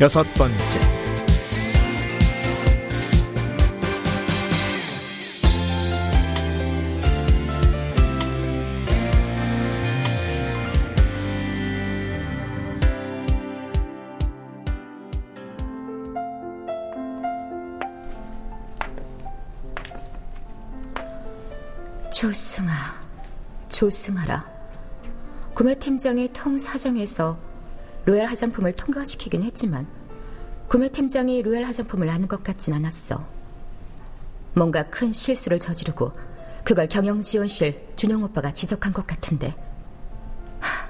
여섯 번째 조승아, 조승아라. 구매팀장의 통사정에서 로얄 화장품을 통과시키긴 했지만 구매 팀장이 로얄 화장품을 아는 것 같진 않았어. 뭔가 큰 실수를 저지르고 그걸 경영지원실 준영 오빠가 지적한 것 같은데 하,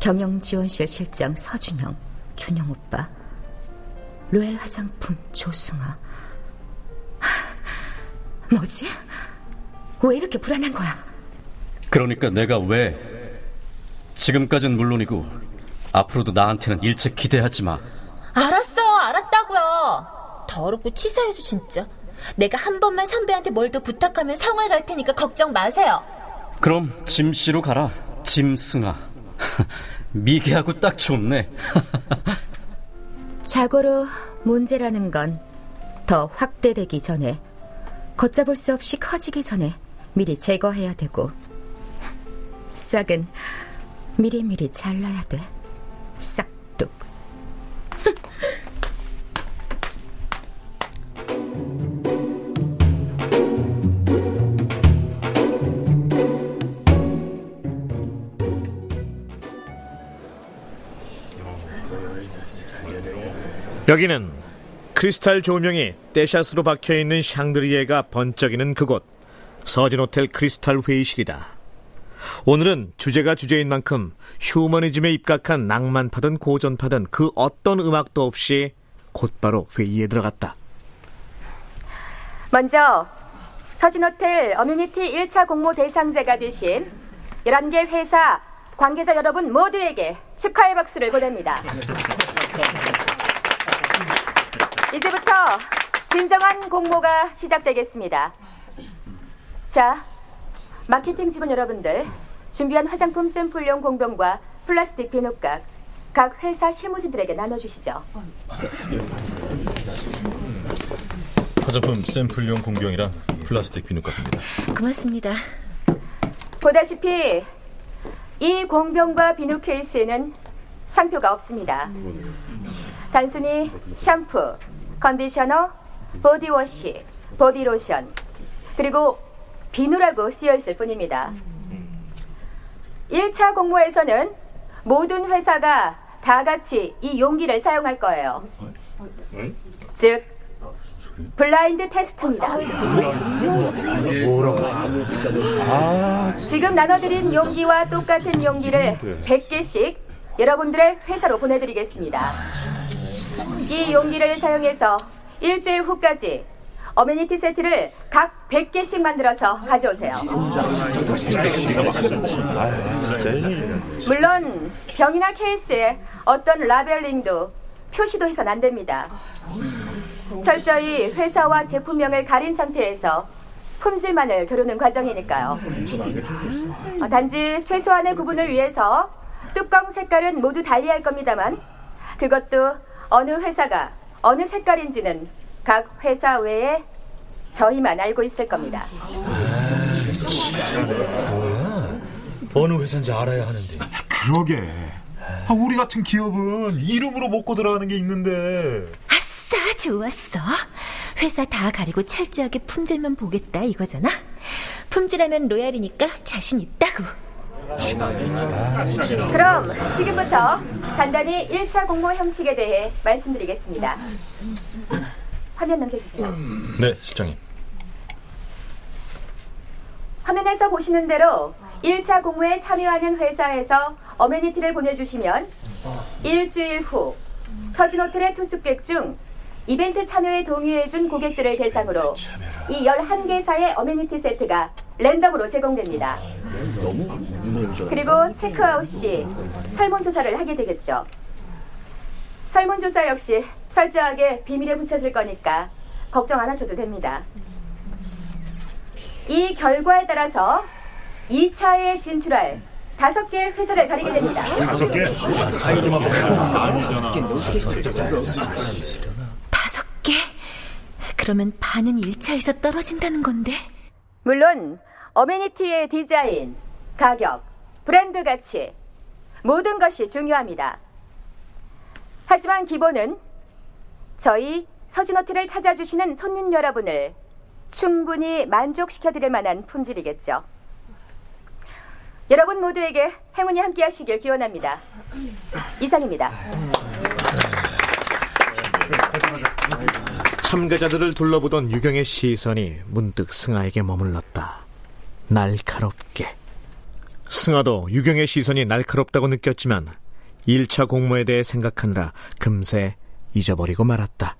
경영지원실 실장 서준영, 준영 오빠 로얄 화장품 조승아 하, 뭐지? 왜 이렇게 불안한 거야? 그러니까 내가 왜 지금까진 물론이고 앞으로도 나한테는 일체 기대하지 마. 알았어, 알았다고요. 더럽고 치사해서 진짜. 내가 한 번만 선배한테 뭘 더 부탁하면 성을 갈 테니까 걱정 마세요. 그럼 짐씨로 가라. 짐승아. 미개하고 딱 좋네. 자고로 문제라는 건 더 확대되기 전에 걷잡을 수 없이 커지기 전에 미리 제거해야 되고 싹은 미리미리 잘라야 돼. 싹둑. 여기는 크리스탈 조명이 떼샷으로 박혀 있는 샹드리에가 번쩍이는 그곳 서진 호텔 크리스탈 회의실이다 오늘은 주제가 주제인 만큼 휴머니즘에 입각한 낭만파든 고전파든 그 어떤 음악도 없이 곧바로 회의에 들어갔다 먼저 서진호텔 어뮤니티 1차 공모 대상자가 되신 11개 회사 관계자 여러분 모두에게 축하의 박수를 보냅니다. 이제부터 진정한 공모가 시작되겠습니다. 자, 마케팅 직원 여러분들 준비한 화장품 샘플용 공병과 플라스틱 비누각 각 회사 실무진들에게 나눠주시죠. 화장품 샘플용 공병이랑 플라스틱 비누값입니다. 고맙습니다. 보다시피 이 공병과 비누 케이스에는 상표가 없습니다. 단순히 샴푸, 컨디셔너, 보디워시, 보디로션, 그리고 비누라고 쓰여 있을 뿐입니다. 1차 공모에서는 모든 회사가 다 같이 이 용기를 사용할 거예요. 즉, 블라인드 테스트입니다. 지금 나눠드린 용기와 똑같은 용기를 100개씩 여러분들의 회사로 보내드리겠습니다. 이 용기를 사용해서 일주일 후까지 어메니티 세트를 각 100개씩 만들어서 가져오세요. 물론 병이나 케이스에 어떤 라벨링도 표시도 해선 안 됩니다. 철저히 회사와 제품명을 가린 상태에서 품질만을 겨루는 과정이니까요. 어, 단지 최소한의 구분을 위해서 뚜껑 색깔은 모두 달리할 겁니다만 그것도 어느 회사가 어느 색깔인지는 각 회사 외에 저희만 알고 있을 겁니다. 뭐야? 어느 회사인지 알아야 하는데. 그러게. 아, 우리 같은 기업은 이름으로 먹고 들어가는 게 있는데. 아싸, 좋았어. 회사 다 가리고 철저하게 품질만 보겠다 이거잖아. 품질하면 로얄이니까 자신 있다고. 그럼 지금부터 간단히 1차 공모 형식에 대해 말씀드리겠습니다. 화면 넘겨주세요. 네, 실장님. 화면에서 보시는 대로 1차 공모에 참여하는 회사에서 어메니티를 보내주시면 일주일 후 서진 호텔의 투숙객 중 이벤트 참여에 동의해준 고객들을 대상으로 이 11개사의 어메니티 세트가 랜덤으로 제공됩니다. 그리고 체크아웃 시 설문조사를 하게 되겠죠. 설문조사 역시 철저하게 비밀에 붙여줄 거니까 걱정 안 하셔도 됩니다. 이 결과에 따라서 2차에 진출할 다섯 개 회사를 가리게 됩니다. 다섯 개? 다섯 개? 그러면 반은 1차에서 떨어진다는 건데. 물론 어메니티의 디자인, 가격, 브랜드 가치 모든 것이 중요합니다. 하지만 기본은 저희 서진호텔을 찾아주시는 손님 여러분을 충분히 만족시켜드릴 만한 품질이겠죠. 여러분 모두에게 행운이 함께하시길 기원합니다. 이상입니다. 참가자들을 둘러보던 유경의 시선이 문득 승아에게 머물렀다. 날카롭게. 승아도 유경의 시선이 날카롭다고 느꼈지만 1차 공모에 대해 생각하느라 금세 잊어버리고 말았다.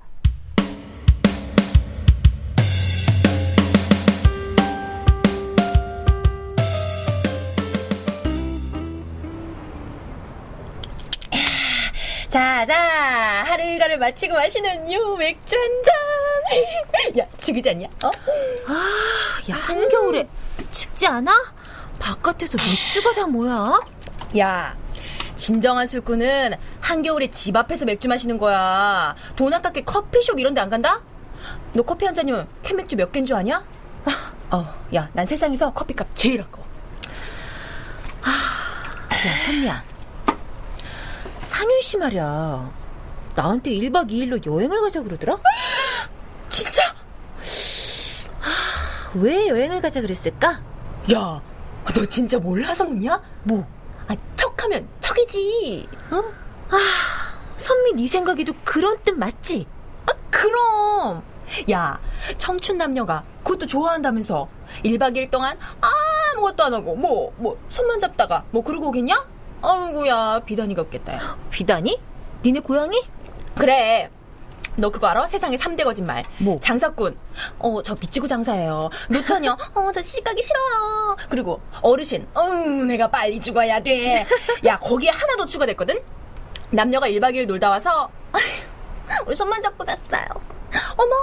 자, 자, 하루 일과를 마치고 마시는 요 맥주 한 잔. 야, 죽이지 않냐? 어? 야, 한겨울에 춥지 않아? 바깥에서 맥주가 다 뭐야? 야, 진정한 술꾼은 한겨울에 집 앞에서 맥주 마시는 거야. 돈 아깝게 커피숍 이런 데 안 간다? 너 커피 한 잔이면 캔맥주 몇 개인 줄 아냐? 어, 야, 난 세상에서 커피값 제일 아까워. 아, 야, 선미야. 상윤 씨 말이야. 나한테 1박 2일로 여행을 가자 그러더라? 진짜? 아, 왜 여행을 가자 그랬을까? 야, 너 진짜 몰라서 묻냐? 뭐? 아, 척하면 척이지. 응? 아, 선미 네 생각에도 그런 뜻 맞지? 아, 그럼. 야, 청춘 남녀가 그것도 좋아한다면서 1박 2일 동안 아무것도 안 하고 뭐, 뭐, 손만 잡다가 뭐 그러고 오겠냐? 아이고야, 비단이가 없겠다. 야. 비단이? 니네 고양이? 그래. 너 그거 알아? 세상에 3대 거짓말. 뭐? 장사꾼. 어, 저 미치고 장사해요. 노처녀. 어, 저 시집 가기 싫어요. 그리고 어르신. 어, 내가 빨리 죽어야 돼. 야, 거기에 하나 더 추가됐거든? 남녀가 1박 2일 놀다 와서 우리 손만 잡고 잤어요. 어머,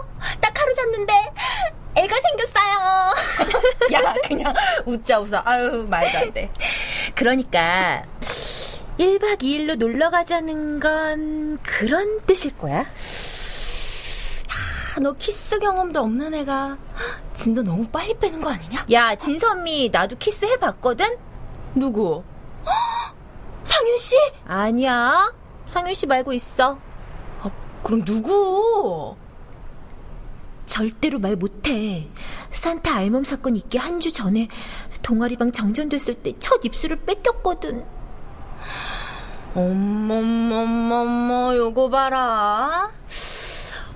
딱 하루 잤는데 애가 생겼어요. 야, 그냥 웃자 웃어. 아유, 말도 안 돼. 그러니까 1박 2일로 놀러 가자는 건 그런 뜻일 거야? 아, 너 키스 경험도 없는 애가 진도 너무 빨리 빼는 거 아니냐? 야, 진선미, 나도 키스 해봤거든? 누구? 상윤 씨? 아니야. 상윤 씨 말고 있어. 아, 그럼 누구? 절대로 말 못해. 산타 알몸 사건 있기 한 주 전에 동아리방 정전됐을 때 첫 입술을 뺏겼거든. 어머머머머, 요거 봐라.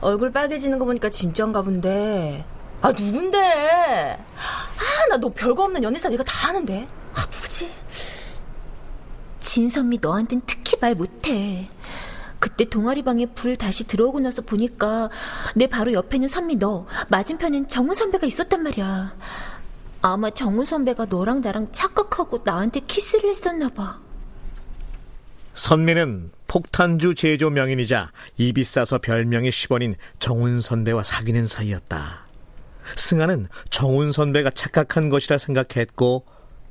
얼굴 빨개지는 거 보니까 진짠가 본데. 아, 누군데? 아, 나 너 별거 없는 연애사 내가 다 아는데. 아, 누구지? 진선미 너한텐 특히 말 못해. 그때 동아리방에 불 다시 들어오고 나서 보니까 내 바로 옆에는 선미 너, 맞은편엔 정훈 선배가 있었단 말이야. 아마 정훈 선배가 너랑 나랑 착각하고 나한테 키스를 했었나 봐. 선미는 폭탄주 제조 명인이자 입이 싸서 별명이 10원인 정훈 선배와 사귀는 사이였다. 승아는 정훈 선배가 착각한 것이라 생각했고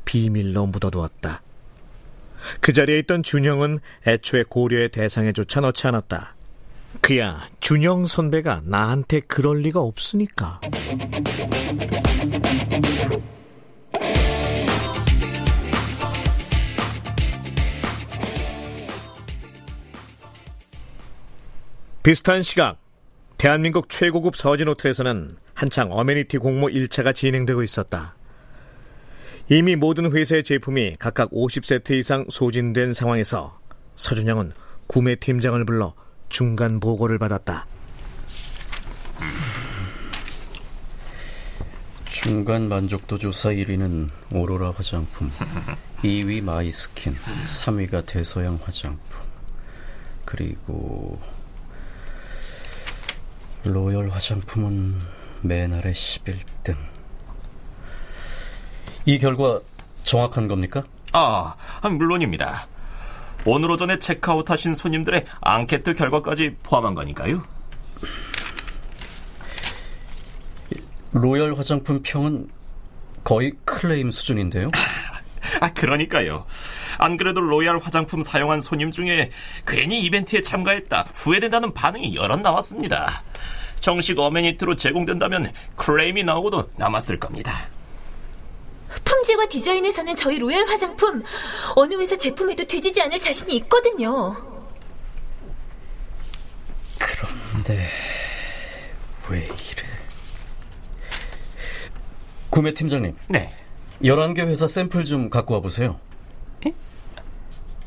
비밀로 묻어두었다. 그 자리에 있던 준영은 애초에 고려의 대상에조차 넣지 않았다. 그야 준영 선배가 나한테 그럴 리가 없으니까. 비슷한 시각 대한민국 최고급 서진 호텔에서는 한창 amenity 공모 1차가 진행되고 있었다. 이미 모든 회사의 제품이 각각 50세트 이상 소진된 상황에서 서준영은 구매 팀장을 불러 중간 보고를 받았다. 중간 만족도 조사 1위는 오로라 화장품, 2위 마이스킨, 3위가 대서양 화장품, 그리고 로열 화장품은 맨 아래 11등. 이 결과 정확한 겁니까? 아, 물론입니다. 오늘 오전에 체크아웃 하신 손님들의 앙케트 결과까지 포함한 거니까요. 로열 화장품 평은 거의 클레임 수준인데요. 아, 그러니까요. 안 그래도 로얄 화장품 사용한 손님 중에 괜히 이벤트에 참가했다 후회된다는 반응이 여럿 나왔습니다. 정식 amenity로 제공된다면 클레임이 나오고도 남았을 겁니다. 품질과 디자인에서는 저희 로얄 화장품 어느 회사 제품에도 뒤지지 않을 자신이 있거든요. 그런데 왜 이래? 구매 팀장님. 네. 11개 회사 샘플 좀 갖고 와 보세요.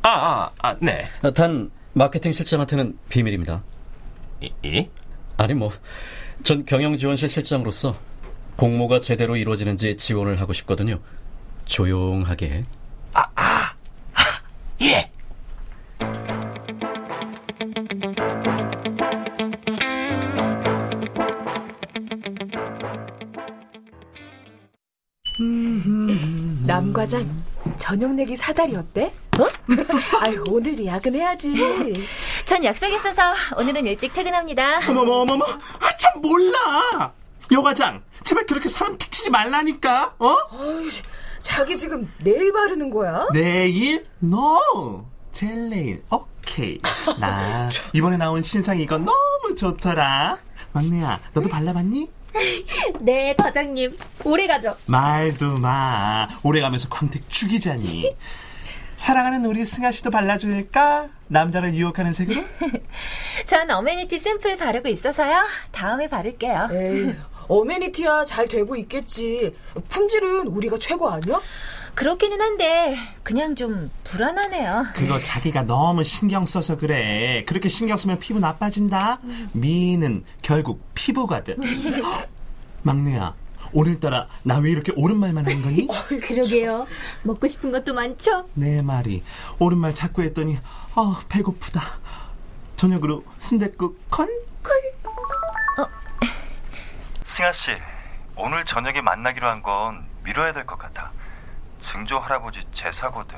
아, 아, 아, 네. 단 마케팅 실장한테는 비밀입니다. 이, 이? 아니 뭐, 전 경영지원실 실장으로서 공모가 제대로 이루어지는지 지원을 하고 싶거든요. 조용하게. 아, 아, 아 예. 남 과장 저녁 내기 사다리 어때? 어? 아유 오늘도 야근해야지. 전 약속 있어서 오늘은 일찍 퇴근합니다. 어머머 어머머 아, 참 몰라 여과장 제발 그렇게 사람 틱치지 말라니까 어? 어이, 자기 지금 내일 바르는 거야? 내일? No 제일 내일 오케이 나 이번에 나온 신상 이거 너무 좋더라 막내야 너도 발라봤니? 네, 과장님. 오래 가죠. 말도 마. 오래 가면서 광택 죽이자니. 사랑하는 우리 승아 씨도 발라줄까? 남자를 유혹하는 색으로? 전 어메니티 샘플 바르고 있어서요. 다음에 바를게요. 에이, 어메니티야 잘 되고 있겠지. 품질은 우리가 최고 아니야? 그렇기는 한데 그냥 좀 불안하네요. 그거 자기가 너무 신경 써서 그래. 그렇게 신경 쓰면 피부 나빠진다. 미는 결국 피부거든. 막내야, 오늘따라 나 왜 이렇게 옳은 말만 하는 거니? 그러게요. 먹고 싶은 것도 많죠? 내 말이 옳은 말 자꾸 했더니 아 배고프다. 저녁으로 순댓국 콜? 콜. 어. 승아 씨, 오늘 저녁에 만나기로 한 건 미뤄야 될 것 같아. 증조 할아버지 제사거든.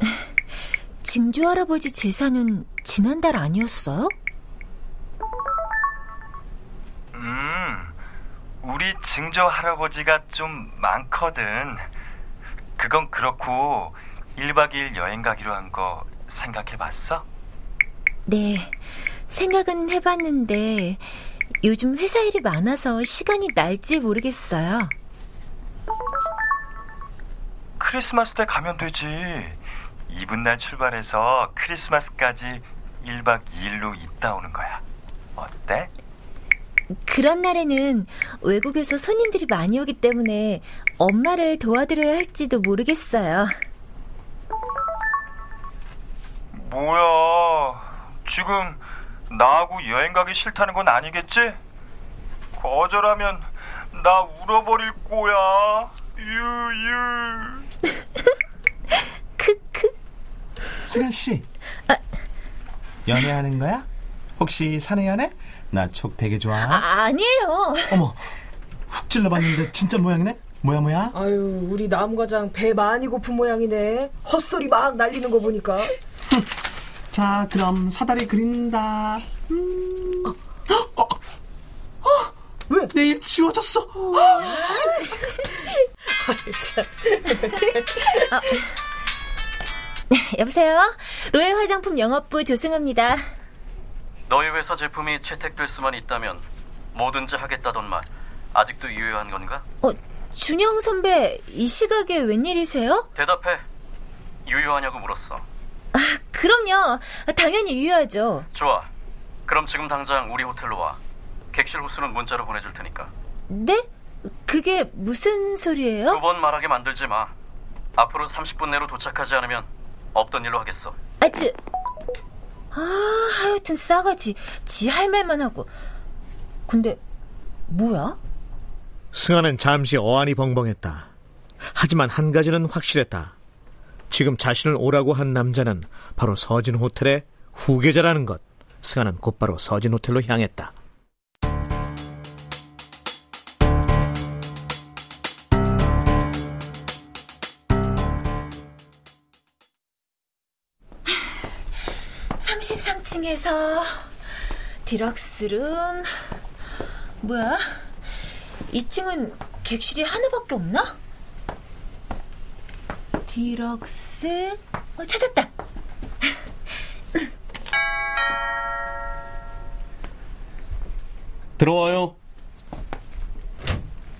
증조 할아버지 제사는 지난달 아니었어요? 음, 우리 증조 할아버지가 좀 많거든. 그건 그렇고 1박 2일 여행 가기로 한 거 생각해 봤어? 네, 생각은 해 봤는데 요즘 회사 일이 많아서 시간이 날지 모르겠어요. 크리스마스 때 가면 되지. 이분 날 출발해서 크리스마스까지 1박 2일로 있다 오는 거야. 어때? 그런 날에는 외국에서 손님들이 많이 오기 때문에 엄마를 도와드려야 할지도 모르겠어요. 뭐야. 지금 나하고 여행 가기 싫다는 건 아니겠지? 거절하면 나 울어버릴 거야. 유유. 크크. 승아 씨. 아. 연애하는 거야? 혹시 사내 연애? 나 촉 되게 좋아. 아, 아니에요. 어머, 훅 찔러봤는데 진짜 모양이네? 뭐야 뭐야? 아유, 우리 남 과장 배 많이 고픈 모양이네. 헛소리 막 날리는 거 보니까. 자, 그럼 사다리 그린다. 음. 어, 어, 어, 왜? 내일 지워졌어. 어, 씨. 어. 네, 여보세요? 로얄 화장품 영업부 조승입니다. 너희 회사 제품이 채택될 수만 있다면 뭐든지 하겠다던 말 아직도 유효한 건가? 어, 준영 선배 이 시각에 웬일이세요? 대답해. 유효하냐고 물었어. 아, 그럼요. 당연히 유효하죠. 좋아. 그럼 지금 당장 우리 호텔로 와. 객실 호수는 문자로 보내줄 테니까. 네? 그게 무슨 소리예요? 두 번 말하게 만들지 마. 앞으로 30분 내로 도착하지 않으면 없던 일로 하겠어. 아, 저... 아, 하여튼 싸가지. 지 할 말만 하고. 근데 뭐야? 승아는 잠시 어안이 벙벙했다. 하지만 한 가지는 확실했다. 지금 자신을 오라고 한 남자는 바로 서진 호텔의 후계자라는 것. 승아는 곧바로 서진 호텔로 향했다. 33층에서 디럭스룸 뭐야? 2층은 객실이 하나밖에 없나? 디럭스 어, 찾았다. 들어와요.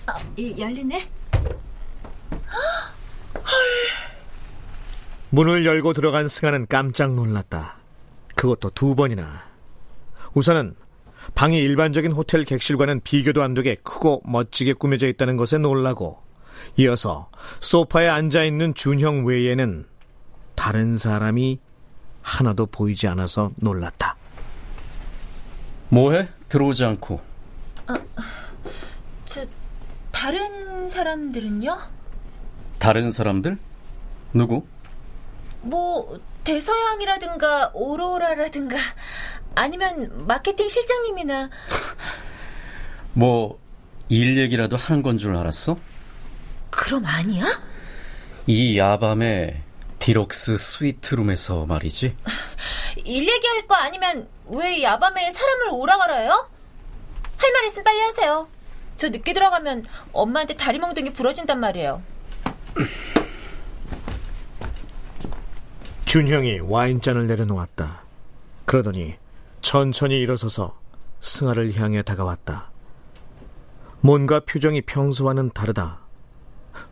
아, 이, 열리네. 문을 열고 들어간 승아는 깜짝 놀랐다. 그것도 두 번이나. 우선은 방이 일반적인 호텔 객실과는 비교도 안 되게 크고 멋지게 꾸며져 있다는 것에 놀라고 이어서 소파에 앉아 있는 준형 외에는 다른 사람이 하나도 보이지 않아서 놀랐다. 뭐해? 들어오지 않고. 아, 저 다른 사람들은요? 다른 사람들? 누구? 뭐 대서양이라든가 오로라라든가 아니면 마케팅 실장님이나 뭐 일 얘기라도 하는 건 줄 알았어? 그럼 아니야? 이 야밤에 디럭스 스위트룸에서 말이지. 일 얘기할 거 아니면 왜 야밤에 사람을 오라가라요? 할 말 있으면 빨리 하세요. 저 늦게 들어가면 엄마한테 다리 몽둥이 부러진단 말이에요. 준형이 와인잔을 내려놓았다. 그러더니 천천히 일어서서 승아를 향해 다가왔다. 뭔가 표정이 평소와는 다르다.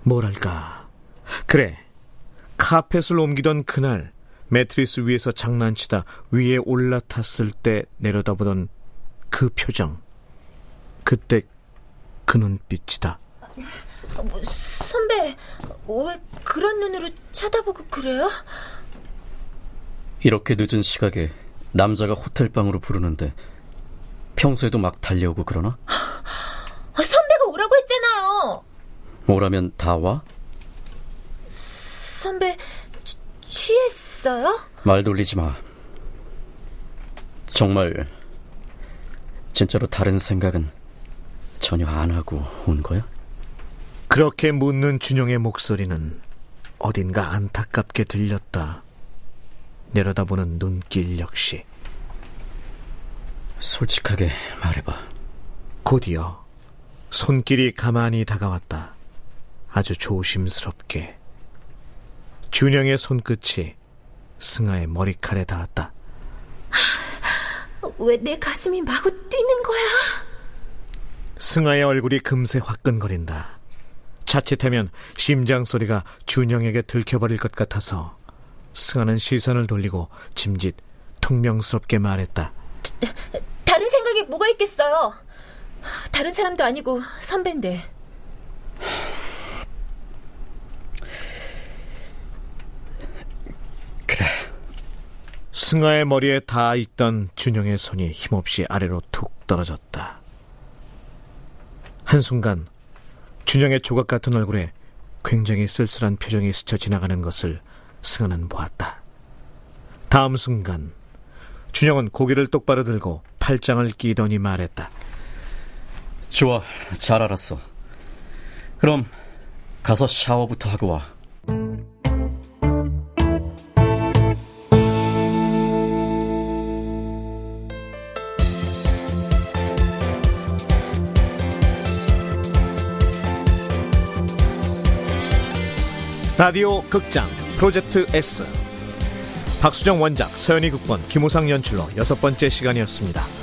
뭐랄까. 그래. 카펫을 옮기던 그날 매트리스 위에서 장난치다 위에 올라탔을 때 내려다보던 그 표정. 그때 그 눈빛이다. 뭐, 선배, 왜 그런 눈으로 쳐다보고 그래요? 이렇게 늦은 시각에 남자가 호텔방으로 부르는데 평소에도 막 달려오고 그러나? 아, 선배가 오라고 했잖아요. 오라면 다 와? 선배 취, 취했어요? 말 돌리지 마. 정말 진짜로 다른 생각은 전혀 안 하고 온 거야? 그렇게 묻는 준영의 목소리는 어딘가 안타깝게 들렸다. 내려다보는 눈길 역시. 솔직하게 말해봐. 곧이어 손길이 가만히 다가왔다. 아주 조심스럽게. 준영의 손끝이 승아의 머리칼에 닿았다. 왜 내 가슴이 마구 뛰는 거야? 승아의 얼굴이 금세 화끈거린다. 자칫하면 심장 소리가 준영에게 들켜버릴 것 같아서 승아는 시선을 돌리고 짐짓 퉁명스럽게 말했다. 다른 생각이 뭐가 있겠어요? 다른 사람도 아니고 선배인데. 그래. 승아의 머리에 닿아 있던 준영의 손이 힘없이 아래로 툭 떨어졌다. 한순간 준영의 조각 같은 얼굴에 굉장히 쓸쓸한 표정이 스쳐 지나가는 것을 승아는 보았다. 다음 순간 준영은 고개를 똑바로 들고 팔짱을 끼더니 말했다. 좋아, 잘 알았어. 그럼 가서 샤워부터 하고 와. 라디오 극장 프로젝트 S 박수정 원작 서연이 극본 김우상 연출로 여섯 번째 시간이었습니다.